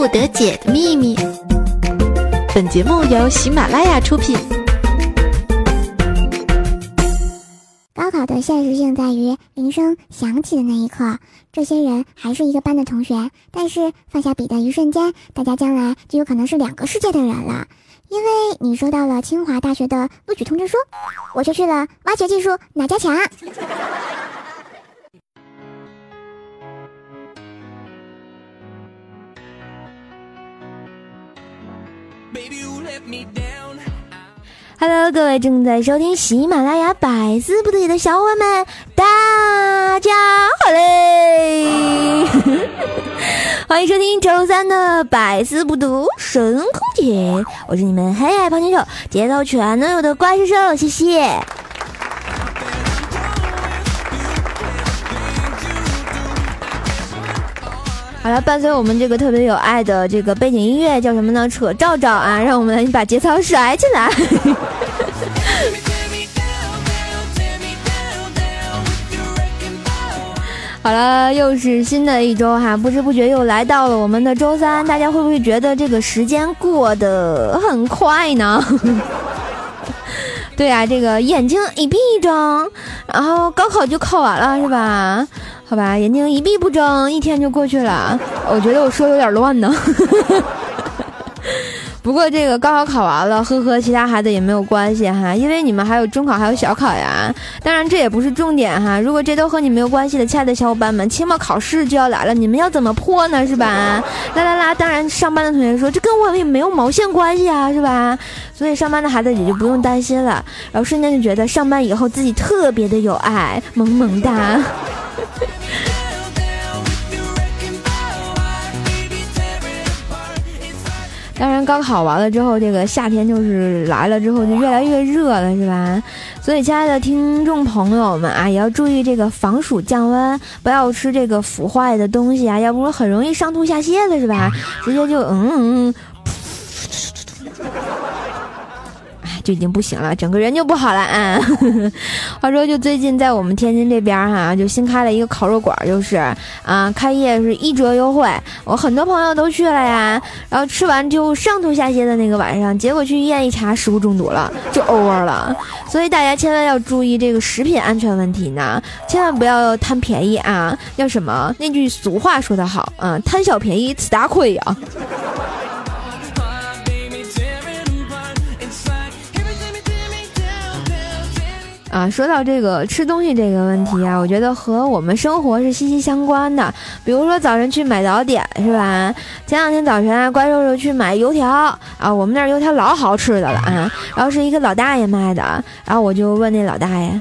不得解的秘密。本节目由喜马拉雅出品。高考的现实性在于，铃声响起的那一刻，这些人还是一个班的同学，但是放下笔的一瞬间，大家将来就有可能是两个世界的人了。因为你收到了清华大学的录取通知书，我却去了挖掘技术哪家强。Hello，各位正在收听喜马拉雅百思不得解的小伙伴们，大家好嘞！欢迎收听周三的百思不读神空姐，我是你们黑矮胖选手，节奏全能有的怪兽兽，谢谢。好了，伴随我们这个特别有爱的这个背景音乐叫什么呢？扯罩罩啊，让我们来把节操甩起来。好了，又是新的一周哈，不知不觉又来到了我们的周三，大家会不会觉得这个时间过得很快呢？对啊，这个眼睛一闭一睁，然后高考就考完了，是吧？好吧，眼睛一闭不睁，一天就过去了。我觉得我说有点乱呢。不过这个高考考完了，呵呵其他孩子也没有关系哈，因为你们还有中考，还有小考呀。当然这也不是重点哈。如果这都和你没有关系的，亲爱的小伙伴们，期末考试就要来了，你们要怎么破呢？是吧？啦啦啦！当然上班的同学说，这跟我也没有毛线关系啊，是吧？所以上班的孩子也就不用担心了。然后瞬间就觉得上班以后自己特别的有爱，萌萌哒。当然，高考完了之后，这个夏天就是来了之后就越来越热了，是吧？所以，亲爱的听众朋友们啊，也要注意这个防暑降温，不要吃这个腐坏的东西啊，要不很容易上吐下泻的，是吧？直接就嗯嗯。就已经不行了，整个人就不好了啊！话说，就最近在我们天津这边哈，就新开了一个烤肉馆，就是啊，开业是一折优惠，我很多朋友都去了呀。然后吃完就上吐下泻的那个晚上，结果去医院一查，食物中毒了，就 over 了。所以大家千万要注意这个食品安全问题呢，千万不要贪便宜啊！叫什么？那句俗话说得好啊，贪小便宜吃大亏呀。啊，说到这个吃东西这个问题啊，我觉得和我们生活是息息相关的。比如说早晨去买早点是吧？前两天早晨啊，怪兽兽去买油条啊，我们那儿油条老好吃的了啊。然后是一个老大爷卖的，然后我就问那老大爷：“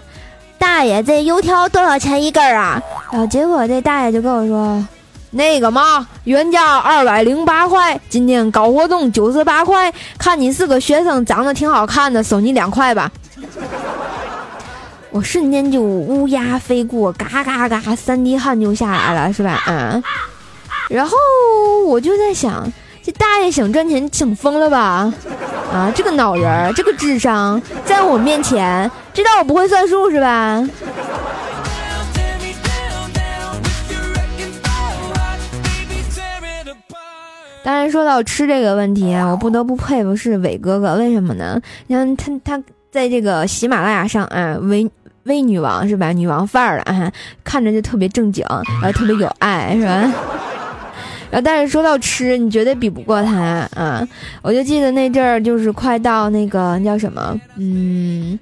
大爷，这油条多少钱一根啊？”然后结果这大爷就跟我说：“那个嘛，原价二百零八块，今天搞活动九十八块。看你是个学生，长得挺好看的，收你两块吧。”我瞬间就乌鸦飞过，嘎嘎嘎，三滴汗就下来了，是吧？啊，然后我就在想，这大爷想赚钱想疯了吧？啊，这个脑仁儿，这个智商，在我面前，知道我不会算数是吧？当然，说到吃这个问题啊，我不得不佩服是伟哥哥，为什么呢？你看他他在这个喜马拉雅上啊，伟。威女王是吧？女王范儿了啊，看着就特别正经，然后特别有爱是吧？然后但是说到吃，你绝对比不过他啊！我就记得那阵儿就是快到那个叫什么，嗯，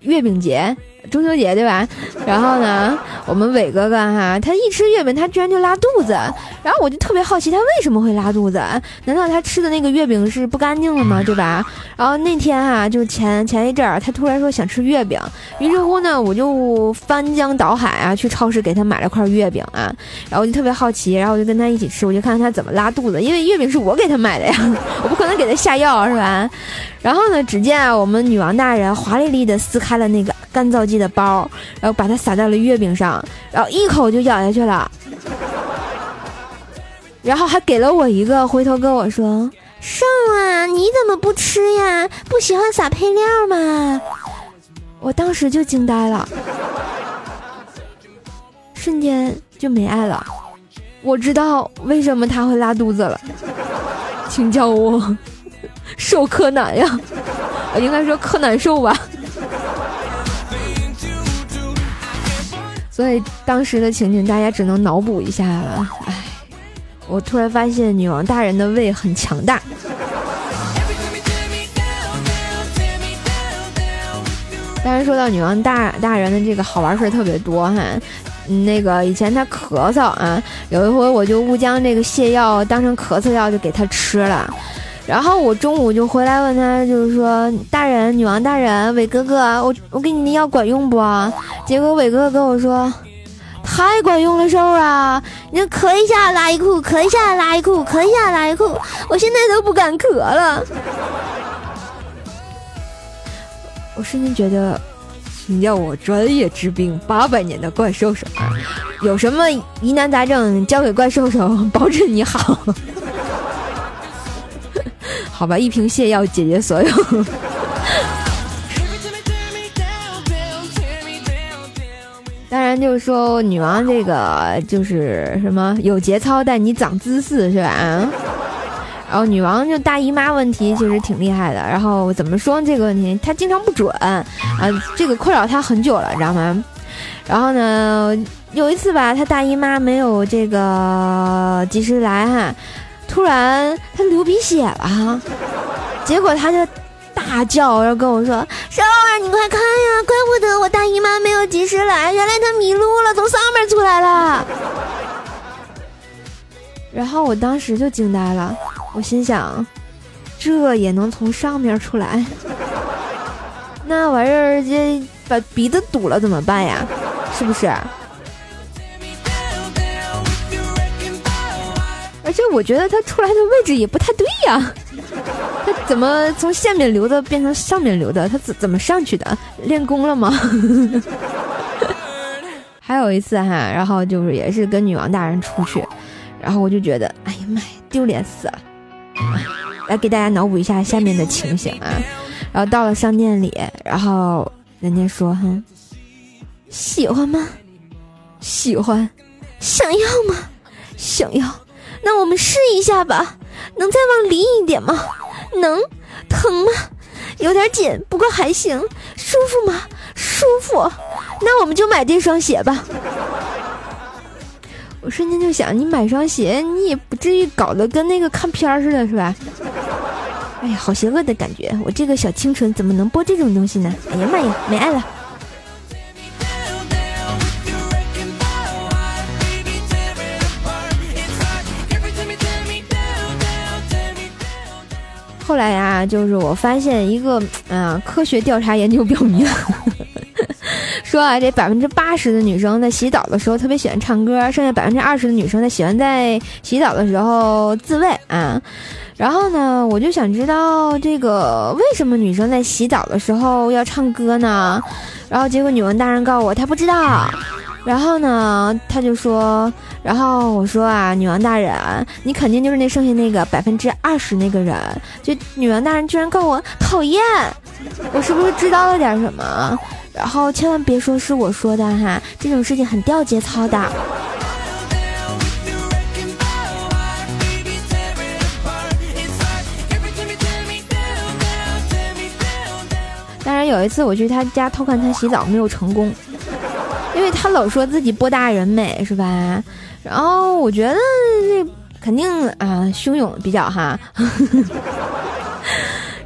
月饼节。中秋节对吧？然后呢，我们伟哥哥哈，他一吃月饼，他居然就拉肚子。然后我就特别好奇，他为什么会拉肚子？难道他吃的那个月饼是不干净了吗？对吧？然后那天哈，就前前一阵儿，他突然说想吃月饼，于是乎呢，我就翻江倒海啊，去超市给他买了块月饼啊。然后我就特别好奇，然后我就跟他一起吃，我就看看他怎么拉肚子，因为月饼是我给他买的呀，我不可能给他下药是吧？然后呢，只见啊，我们女王大人华丽丽的撕开了那个干燥剂的包，然后把它撒在了月饼上，然后一口就咬下去了，然后还给了我一个，回头跟我说：“瘦啊，你怎么不吃呀？不喜欢撒配料吗？”我当时就惊呆了，瞬间就没爱了。我知道为什么他会拉肚子了。请叫我 瘦柯南呀，应该说柯南瘦吧。所以当时的情景，大家只能脑补一下了。唉，我突然发现女王大人的胃很强大。当然，说到女王大大人的这个好玩事儿特别多哈。那个以前他咳嗽啊，有一回我就误将这个泻药当成咳嗽药就给他吃了。然后我中午就回来问他，就是说大人，女王大人，伟哥哥，我我给你的药管用不？结果伟哥哥跟我说，太管用了，瘦啊！你咳一下拉一裤，咳一下拉一裤，咳一下拉一裤，我现在都不敢咳了。我瞬间觉得，请叫我专业治病八百年的怪兽手，有什么疑难杂症交给怪兽手，保准你好。好吧，一瓶泻药解决所有。当然，就是说女王这个就是什么有节操但你长姿势是吧？然后女王就大姨妈问题其实挺厉害的。然后怎么说这个问题？她经常不准啊，这个困扰她很久了，你知道吗？然后呢，有一次吧，她大姨妈没有这个及时来哈。突然他流鼻血了，结果他就大叫，然后跟我说：“少儿，你快看呀，怪不得我大姨妈没有及时来，原来她迷路了，从上面出来了。”然后我当时就惊呆了，我心想，这也能从上面出来？那玩意儿这把鼻子堵了怎么办呀？是不是？而且我觉得他出来的位置也不太对呀，他怎么从下面流的变成上面流的？他怎怎么上去的？练功了吗？还有一次哈，然后就是也是跟女王大人出去，然后我就觉得，哎呀妈呀，丢脸死了！来给大家脑补一下下面的情形啊，然后到了商店里，然后人家说，哼，喜欢吗？喜欢，想要吗？想要。那我们试一下吧，能再往里一点吗？能，疼吗？有点紧，不过还行。舒服吗？舒服。那我们就买这双鞋吧。我瞬间就想，你买双鞋，你也不至于搞得跟那个看片儿似的，是吧？哎呀，好邪恶的感觉！我这个小清纯怎么能播这种东西呢？哎呀妈呀，没爱了。后来呀，就是我发现一个，嗯，科学调查研究表明，说啊，这百分之八十的女生在洗澡的时候特别喜欢唱歌，剩下百分之二十的女生她喜欢在洗澡的时候自慰啊。然后呢，我就想知道这个为什么女生在洗澡的时候要唱歌呢？然后结果女王大人告诉我，她不知道。然后呢，他就说，然后我说啊，女王大人，你肯定就是那剩下那个百分之二十那个人。就女王大人居然告我讨厌，我是不是知道了点什么？然后千万别说是我说的哈，这种事情很掉节操的。当然有一次我去他家偷看他洗澡，没有成功。因为他老说自己波大人美是吧？然后我觉得这肯定啊汹涌比较哈。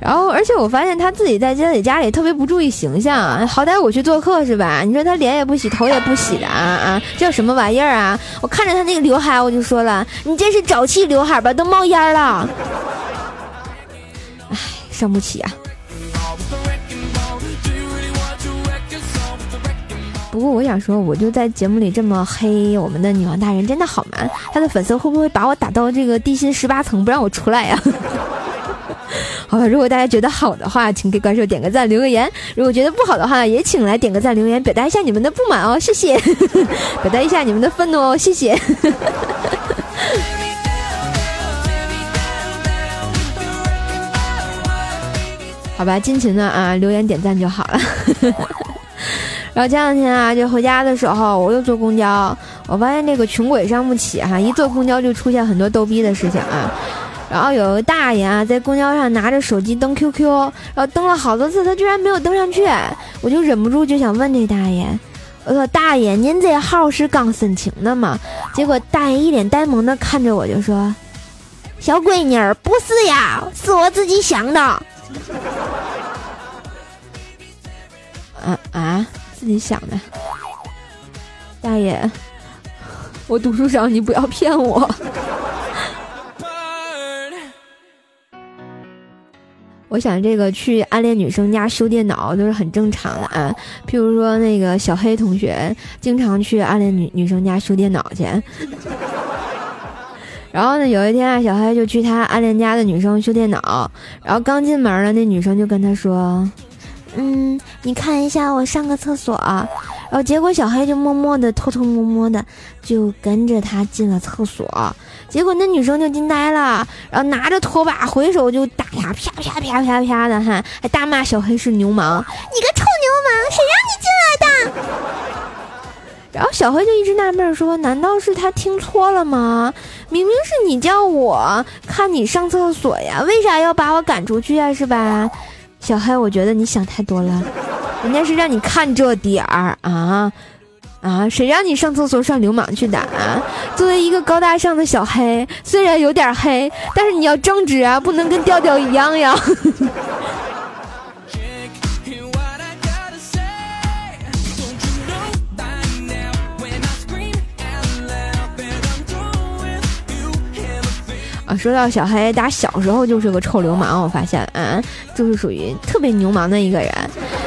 然后而且我发现他自己在家里家里特别不注意形象，好歹我去做客是吧？你说他脸也不洗，头也不洗的啊啊，这叫什么玩意儿啊？我看着他那个刘海，我就说了，你这是沼气刘海吧？都冒烟了。唉，伤不起啊。不过我想说，我就在节目里这么黑我们的女王大人，真的好吗？他的粉丝会不会把我打到这个地心十八层，不让我出来呀？好吧，如果大家觉得好的话，请给怪兽点个赞，留个言；如果觉得不好的话，也请来点个赞，留言，表达一下你们的不满哦，谢谢；表达一下你们的愤怒哦，谢谢。好吧，尽情的啊，留言点赞就好了。然后前两天啊，就回家的时候，我又坐公交，我发现这个穷鬼伤不起哈，一坐公交就出现很多逗逼的事情啊。然后有个大爷啊，在公交上拿着手机登 QQ，然后登了好多次，他居然没有登上去，我就忍不住就想问这大爷，我说大爷，您这号是刚申请的吗？结果大爷一脸呆萌的看着我就说，小闺女儿不是呀，是我自己想的。啊啊，自己想的，大爷，我读书少，你不要骗我。我想这个去暗恋女生家修电脑都是很正常的啊，譬如说那个小黑同学经常去暗恋女女生家修电脑去。然后呢，有一天啊，小黑就去他暗恋家的女生修电脑，然后刚进门呢，那女生就跟他说：“嗯，你看一下我上个厕所。”然后结果小黑就默默的、偷偷摸摸的就跟着他进了厕所。结果那女生就惊呆了，然后拿着拖把回手就打他，啪啪啪啪啪的哈，还大骂小黑是流氓，你个臭流氓，谁让你进来的？然后小黑就一直纳闷说，难道是他听错了吗？明明是你叫我看你上厕所呀，为啥要把我赶出去呀？是吧？小黑，我觉得你想太多了，人家是让你看这点儿啊。啊！谁让你上厕所上流氓去的啊？作为一个高大上的小黑，虽然有点黑，但是你要正直啊，不能跟调调一样呀。说到小黑，打小时候就是个臭流氓，我发现，嗯，就是属于特别流氓的一个人。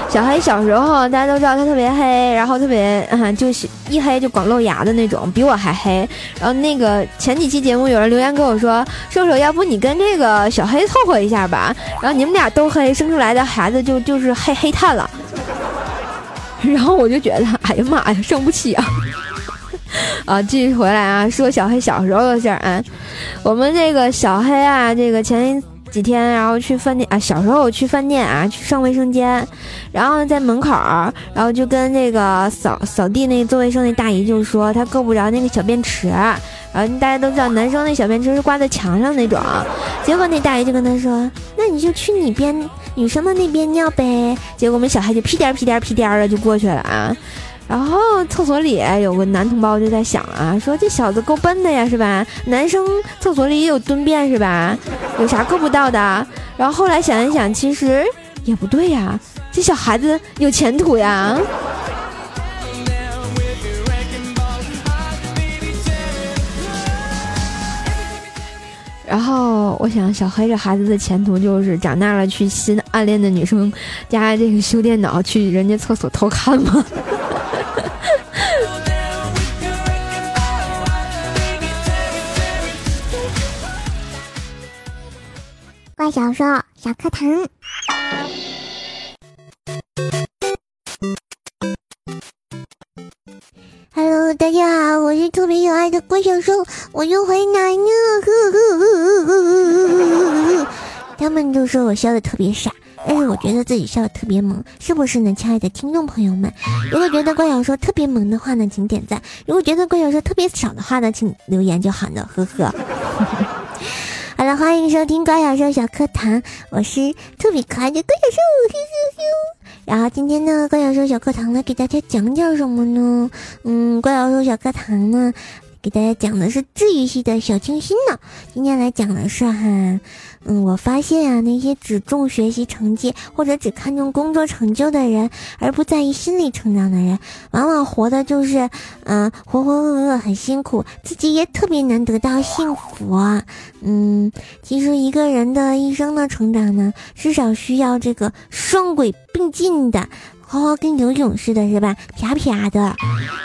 小黑小时候，大家都知道他特别黑，然后特别，嗯，就是一黑就光露牙的那种，比我还黑。然后那个前几期节目有人留言跟我说，瘦瘦，要不你跟这个小黑凑合一下吧？然后你们俩都黑，生出来的孩子就就是黑黑炭了。然后我就觉得，哎呀妈呀，生不起啊！啊，继续回来啊，说小黑小时候的事儿啊。我们这个小黑啊，这个前几天然后去饭店啊，小时候去饭店啊，去上卫生间，然后在门口，然后就跟那个扫扫地那做卫生那大姨就说他够不着那个小便池，然后大家都知道男生那小便池是挂在墙上那种，结果那大姨就跟他说，那你就去你边女生的那边尿呗，结果我们小黑就屁颠屁颠屁颠的就过去了啊。然后厕所里有个男同胞就在想啊，说这小子够笨的呀，是吧？男生厕所里也有蹲便是吧？有啥够不到的？然后后来想一想，其实也不对呀，这小孩子有前途呀。然后我想，小黑这孩子的前途就是长大了去新暗恋的女生家这个修电脑，去人家厕所偷看吗？怪小兽小课堂，Hello，大家好，我是特别有爱的怪小兽，我又回来了。他们都说我笑的特别傻，但是我觉得自己笑的特别萌，是不是呢，亲爱的听众朋友们？如果觉得怪小兽特别萌的话呢，请点赞；如果觉得怪小兽特别少的话呢，请留言就好了。呵呵。欢迎收听怪小兽小课堂，我是特别可爱的怪小兽，咻咻咻。然后今天呢，怪小兽小课堂呢，给大家讲讲什么呢？嗯，怪小兽小课堂呢，给大家讲的是治愈系的小清新呢。今天来讲的是哈。嗯，我发现啊，那些只重学习成绩或者只看重工作成就的人，而不在意心理成长的人，往往活的就是，嗯，浑浑噩噩，很辛苦，自己也特别难得到幸福。嗯，其实一个人的一生的成长呢，至少需要这个双轨并进的。好好跟游泳似的，是吧？啪啪的，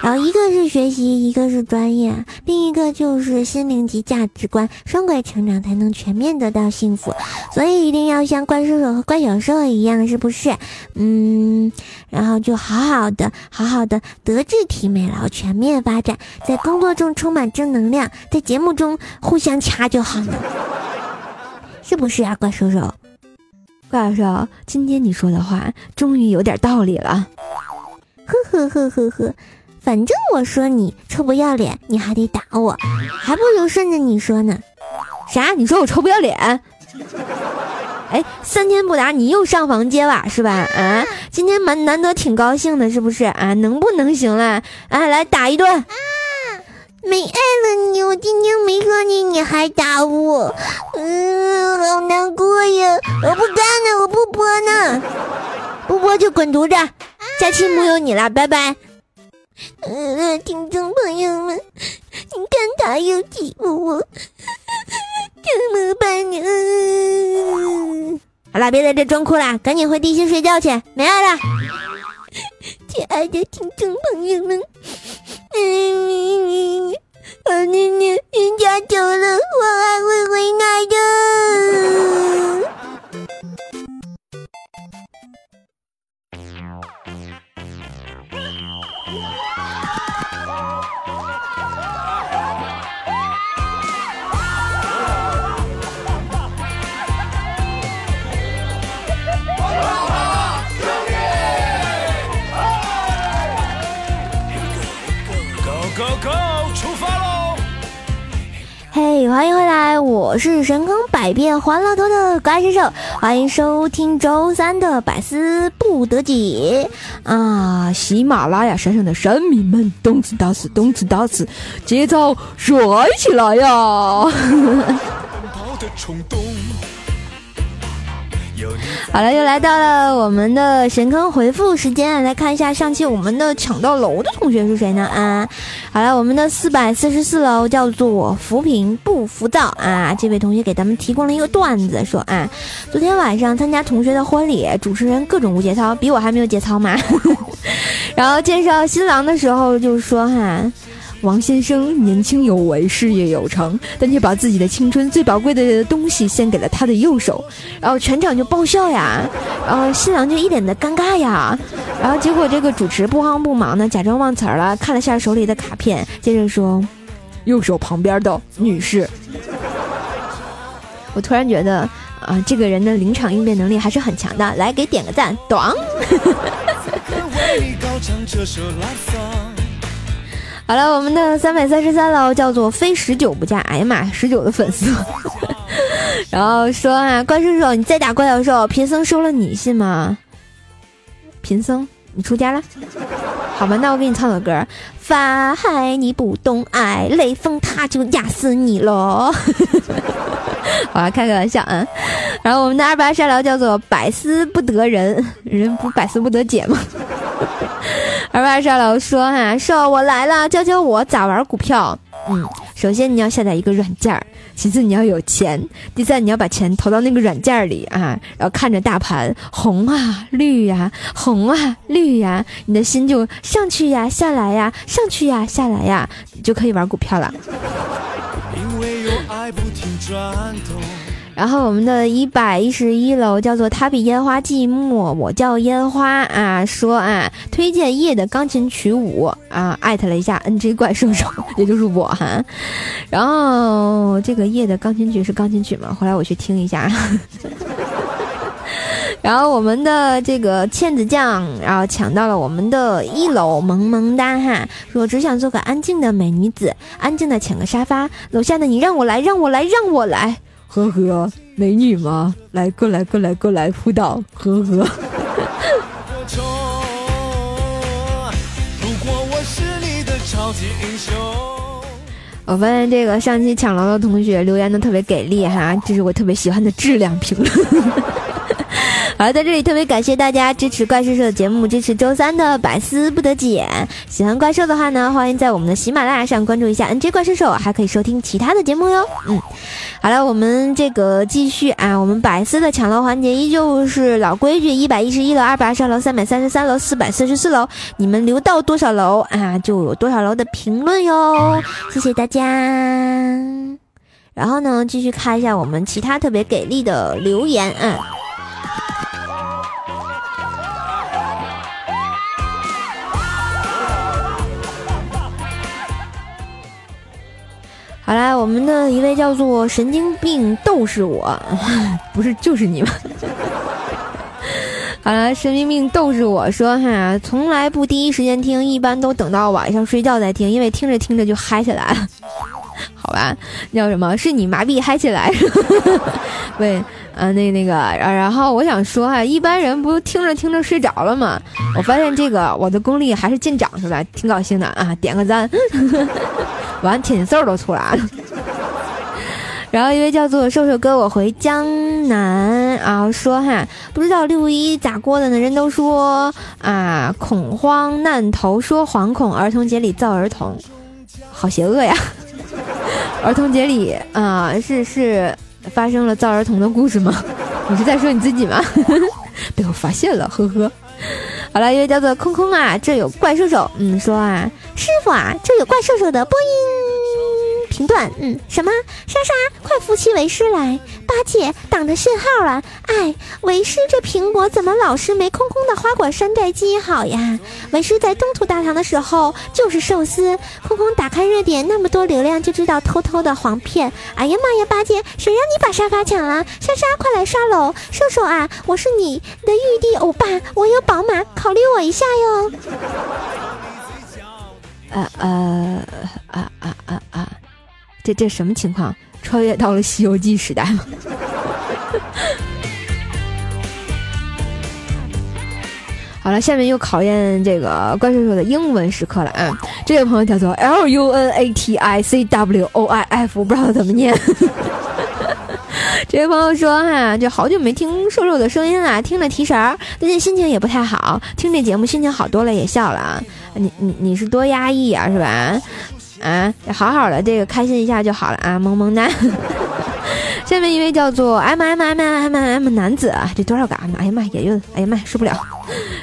然后一个是学习，一个是专业，另一个就是心灵及价值观，双轨成长才能全面得到幸福。所以一定要像怪叔叔和怪小兽一样，是不是？嗯，然后就好好的，好好的德智体美劳全面发展，在工作中充满正能量，在节目中互相掐就好了，是不是啊，怪叔叔？怪兽，今天你说的话终于有点道理了。呵呵呵呵呵，反正我说你臭不要脸，你还得打我，还不如顺着你说呢。啥？你说我臭不要脸？哎，三天不打你又上房揭瓦是吧？啊，今天蛮难得挺高兴的，是不是啊？能不能行了？啊，来打一顿。啊没爱了你，我今天没说你，你还打我，嗯，我不干了，我不播呢，不播就滚犊子，假期木有你了，拜拜。嗯，听众朋友们，你看他又欺负我，怎么办呢？好了，别在这装哭了，赶紧回地心睡觉去，没爱了。亲爱的听众朋友们。嗯，好妮妮，人家走了，我还会回来的。you 嘿，欢迎回来，我是神坑百变欢乐多的怪兽兽，欢迎收听周三的百思不得解啊！喜马拉雅山上的山民们，动次打次，动次打次，节奏甩起来呀！好了，又来到了我们的神坑回复时间，来看一下上期我们的抢到楼的同学是谁呢？啊，好了，我们的四百四十四楼叫做扶贫不浮躁啊，这位同学给咱们提供了一个段子，说啊，昨天晚上参加同学的婚礼，主持人各种无节操，比我还没有节操嘛，然后介绍新郎的时候就说哈。王先生年轻有为，事业有成，但却把自己的青春最宝贵的东西献给了他的右手，然后全场就爆笑呀，然后新郎就一脸的尴尬呀，然后结果这个主持不慌不忙的假装忘词儿了，看了下手里的卡片，接着说：“右手旁边的女士。”我突然觉得啊，这个人的临场应变能力还是很强的，来给点个赞，短。好了，我们的三百三十三楼叫做非十九不嫁。哎呀妈，十九的粉丝，然后说啊，怪兽兽，你再打怪兽兽，贫僧收了你信吗？贫僧，你出家了？好吧，那我给你唱首歌。法海你不懂爱，雷锋他就压死你喽。好了，开个玩笑啊。然后我们的二八沙聊叫做百思不得人，人不百思不得解吗？二八沙楼说：“哈，说我来了，教教我咋玩股票。嗯，首先你要下载一个软件儿，其次你要有钱，第三你要把钱投到那个软件里啊，然后看着大盘红啊绿呀，红啊绿呀，你的心就上去呀下来呀，上去呀下来呀，你就可以玩股票了。”因为有爱不停转动。然后我们的一百一十一楼叫做他比烟花寂寞，我叫烟花啊，说啊推荐夜的钢琴曲五啊，艾特了一下 NG 怪兽兽，也就是我哈。然后这个夜的钢琴曲是钢琴曲吗？后来我去听一下。然后我们的这个茜子酱，然后抢到了我们的一楼萌萌哒哈，说只想做个安静的美女子，安静的抢个沙发，楼下的你让我来，让我来，让我来。呵呵，美女吗？来，过来，过来，过来扑倒。呵呵。我发现这个上期抢楼的同学留言的特别给力哈，这是我特别喜欢的质量评论。好，在这里特别感谢大家支持怪兽兽的节目，支持周三的百思不得解。喜欢怪兽的话呢，欢迎在我们的喜马拉雅上关注一下 NJ 怪兽兽，还可以收听其他的节目哟。嗯，好了，我们这个继续啊，我们百思的抢楼环节依旧是老规矩，一百一十一楼、二百二十二楼、三百三十三楼、四百四十四楼，你们留到多少楼啊，就有多少楼的评论哟。谢谢大家。然后呢，继续看一下我们其他特别给力的留言啊。好啦，我们的一位叫做神经病斗士，我 不是就是你们。好了，神经病斗士，我说哈，从来不第一时间听，一般都等到晚上睡觉再听，因为听着听着就嗨起来了。好吧？叫什么？是你麻痹嗨起来？喂，呃，那那个，然后我想说哈，一般人不听着听着睡着了吗？我发现这个我的功力还是见长是吧，挺高兴的啊！点个赞，完天津字都出来了。然后一位叫做瘦瘦哥，我回江南啊，说哈，不知道六一咋过的呢？人都说啊，恐慌难头，说惶恐，儿童节里造儿童，好邪恶呀！儿童节里啊，是是发生了造儿童的故事吗？你是在说你自己吗？被我发现了，呵呵。好了，一位叫做空空啊，这有怪兽兽，嗯，说啊，师傅啊，这有怪兽兽的播音。评断，嗯，什么？莎莎，快扶起为师来！八戒挡着信号了。哎，为师这苹果怎么老是没空空的花果山寨机好呀？为师在东土大唐的时候就是寿司，空空打开热点，那么多流量就知道偷偷的黄片。哎呀妈呀，八戒，谁让你把沙发抢了？莎莎，快来刷楼！瘦瘦啊，我是你的玉帝欧巴，我有宝马，考虑我一下哟。呃呃啊啊！这这什么情况？穿越到了《西游记》时代吗？好了，下面又考验这个怪兽兽的英文时刻了啊！这位朋友叫做 L U N A T I C W O I F，不知道怎么念。这位朋友说哈，就好久没听瘦瘦的声音了，听着提神儿，最近心情也不太好，听这节目心情好多了，也笑了啊！你你你是多压抑啊，是吧？啊，好好的，这个开心一下就好了啊，萌萌哒。下面一位叫做 M M M M M M 男子啊，这多少个 M？哎呀妈，也就哎呀妈，受不了。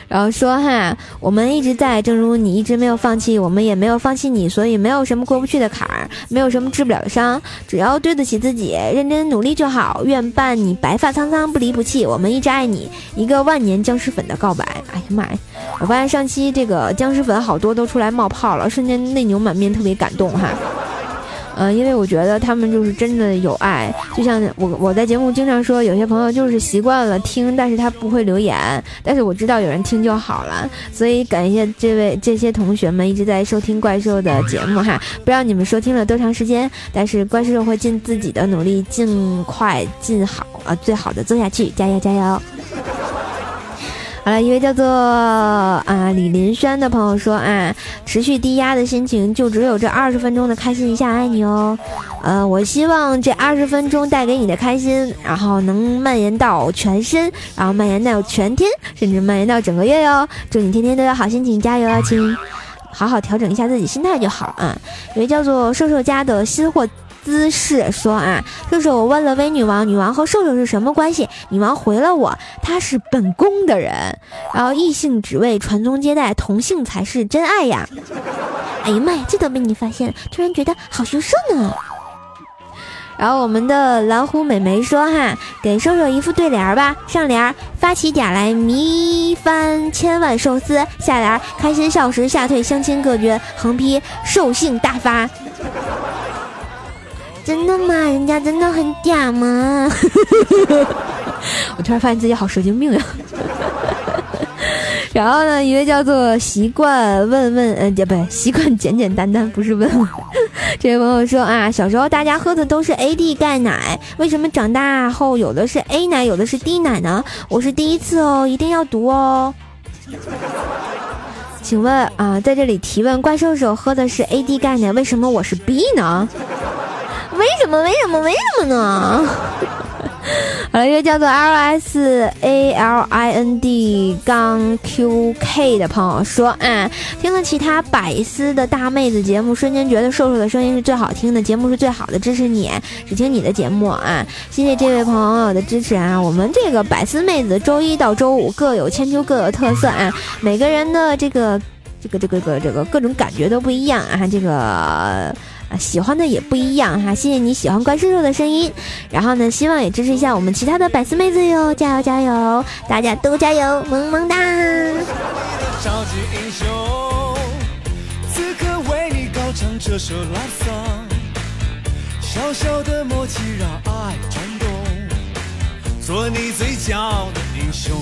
然后说哈，我们一直在，正如你一直没有放弃，我们也没有放弃你，所以没有什么过不去的坎儿，没有什么治不了的伤，只要对得起自己，认真努力就好。愿伴你白发苍苍，不离不弃，我们一直爱你。一个万年僵尸粉的告白。哎呀妈呀，我发现上期这个僵尸粉好多都出来冒泡了，瞬间内牛满面，特别感动哈。嗯，因为我觉得他们就是真的有爱，就像我我在节目经常说，有些朋友就是习惯了听，但是他不会留言，但是我知道有人听就好了，所以感谢这位这些同学们一直在收听怪兽的节目哈，不知道你们收听了多长时间，但是怪兽会尽自己的努力，尽快尽好啊，最好的做下去，加油加油。好了，一位叫做啊李林轩的朋友说啊，持续低压的心情就只有这二十分钟的开心一下，爱你哦。呃，我希望这二十分钟带给你的开心，然后能蔓延到全身，然后蔓延到全天，甚至蔓延到整个月哟。祝你天天都有好心情，加油啊，亲！好好调整一下自己心态就好啊。一位叫做瘦瘦家的新货。姿势说啊，就是我问了威女王，女王和瘦瘦是什么关系？女王回了我，他是本宫的人，然后异性只为传宗接代，同性才是真爱呀！哎呀妈呀，这都被你发现了，突然觉得好羞涩呢。然后我们的蓝狐美眉说哈，给瘦瘦一副对联吧，上联发起嗲来迷翻千万寿司，下联开心笑时吓退相亲各绝，横批兽性大发。真的吗？人家真的很嗲吗？我突然发现自己好神经病呀！然后呢，一位叫做习惯问问，呃，不对，习惯简简单单，不是问问。这位朋友说啊，小时候大家喝的都是 AD 钙奶，为什么长大后有的是 A 奶，有的是 D 奶呢？我是第一次哦，一定要读哦。请问啊，在这里提问，怪兽兽喝的是 AD 钙奶，为什么我是 B 呢？为什么？为什么？为什么呢？好了，一个叫做 L S A L I N D 杠 Q K 的朋友说：“啊，听了其他百思的大妹子节目，瞬间觉得瘦瘦的声音是最好听的，节目是最好的，支持你，只听你的节目啊！谢谢这位朋友的支持啊！我们这个百思妹子周一到周五各有千秋，各有特色啊！每个人的这个这个这个个这个各种感觉都不一样啊！这个。”喜欢的也不一样哈，谢谢你喜欢怪叔叔的声音，然后呢希望也支持一下我们其他的百思妹子哟，加油加油，大家都加油，萌萌哒。超级英雄。此刻为你高唱这首拉萨。小小的默契让爱转动，做你最骄傲的英雄。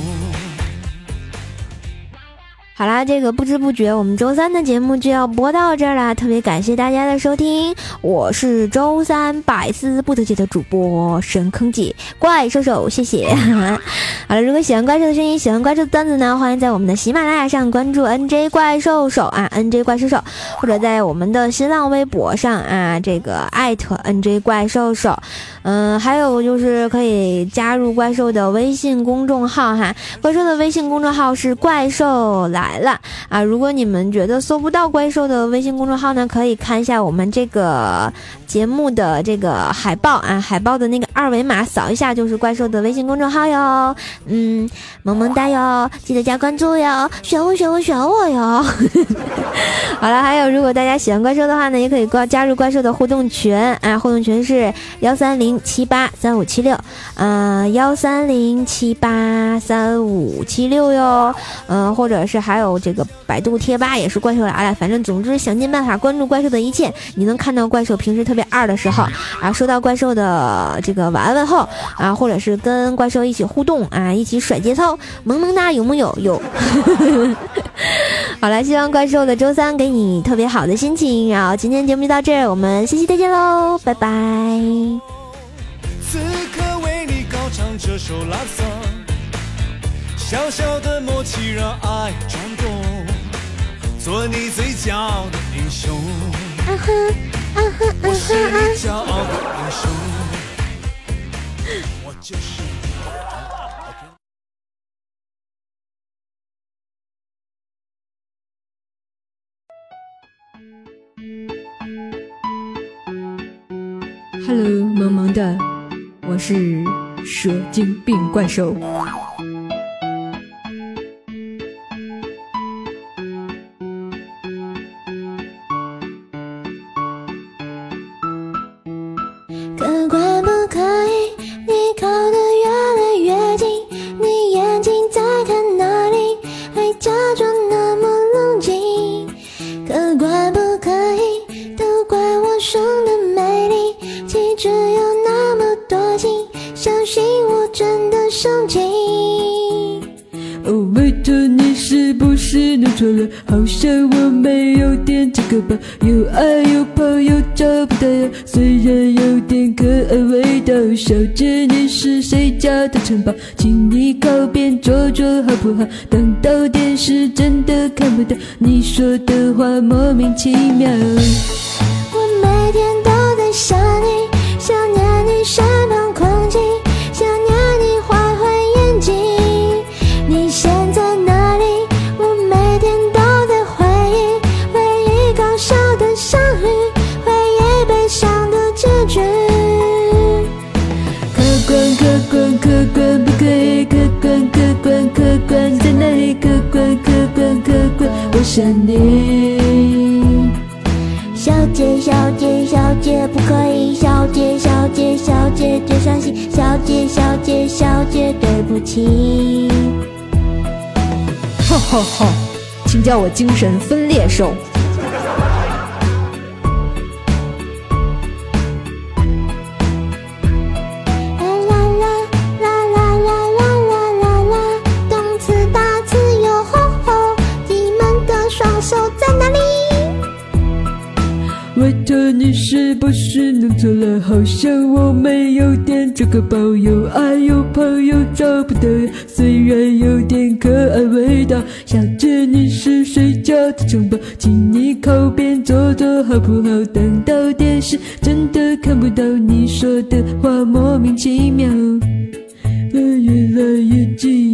好啦，这个不知不觉我们周三的节目就要播到这儿啦，特别感谢大家的收听，我是周三百思不得解的主播神坑姐怪兽兽，谢谢。好了，如果喜欢怪兽的声音，喜欢怪兽的段子呢，欢迎在我们的喜马拉雅上关注 NJ 怪兽手啊，NJ 怪兽手，或者在我们的新浪微博上啊，这个艾特 NJ 怪兽手，嗯，还有就是可以加入怪兽的微信公众号哈，怪兽的微信公众号是怪兽来了啊。如果你们觉得搜不到怪兽的微信公众号呢，可以看一下我们这个节目的这个海报啊，海报的那个二维码扫一下就是怪兽的微信公众号哟。嗯，萌萌哒哟，记得加关注哟，选我选我选我哟。好了，还有如果大家喜欢怪兽的话呢，也可以关加入怪兽的互动群啊，互动群是幺三零七八三五七六，嗯，幺三零七八三五七六哟，嗯，或者是还有这个百度贴吧也是怪兽来了，反正总之想尽办法关注怪兽的一切，你能看到怪兽平时特别二的时候啊，收到怪兽的这个晚安问候啊，或者是跟怪兽一起互动啊，一起甩节操，萌萌哒有木有有。好了，希望怪兽的周三给你特别好的心情。然后今天节目就到这儿，我们下期再见喽，拜拜。此刻为你高唱这首拉萨，小小的默契让爱转动，做你最骄傲的英雄。我是你骄傲的英雄，我就是。Hello，萌萌的，我是蛇精病怪兽。名其妙。我每天都在想你，想念你身旁空气，想念你坏坏眼睛。你现在哪里？我每天都在回忆，回忆搞笑的相遇，回忆悲伤的结局。客官客官客官不可以，客官客官客官在哪里？客官客官客官，我想你。不可以，小姐小姐小姐别伤心，小姐小姐小姐对不起。请叫我精神分裂兽。手在。拜托你是不是弄错了？好像我没有点这个包，有爱有跑又找不到。虽然有点可爱味道，小姐你是谁家的城堡？请你靠边坐坐好不好？等到电视真的看不到你说的话，莫名其妙。越来越近，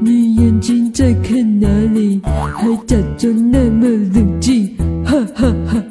你眼睛在看哪里？还假装那么冷静，哈哈哈。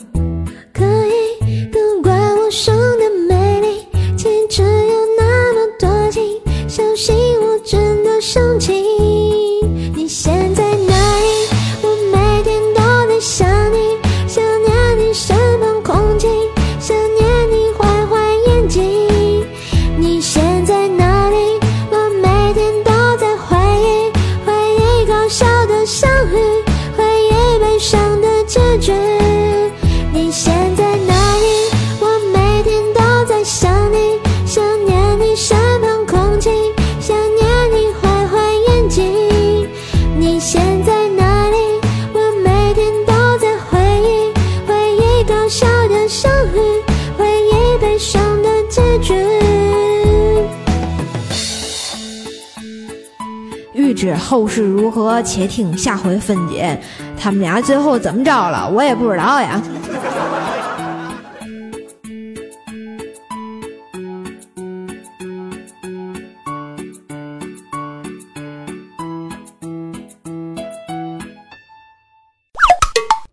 知后事如何，且听下回分解。他们俩最后怎么着了，我也不知道呀。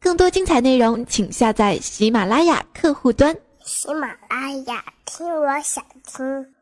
更多精彩内容，请下载喜马拉雅客户端。喜马拉雅，听我想听。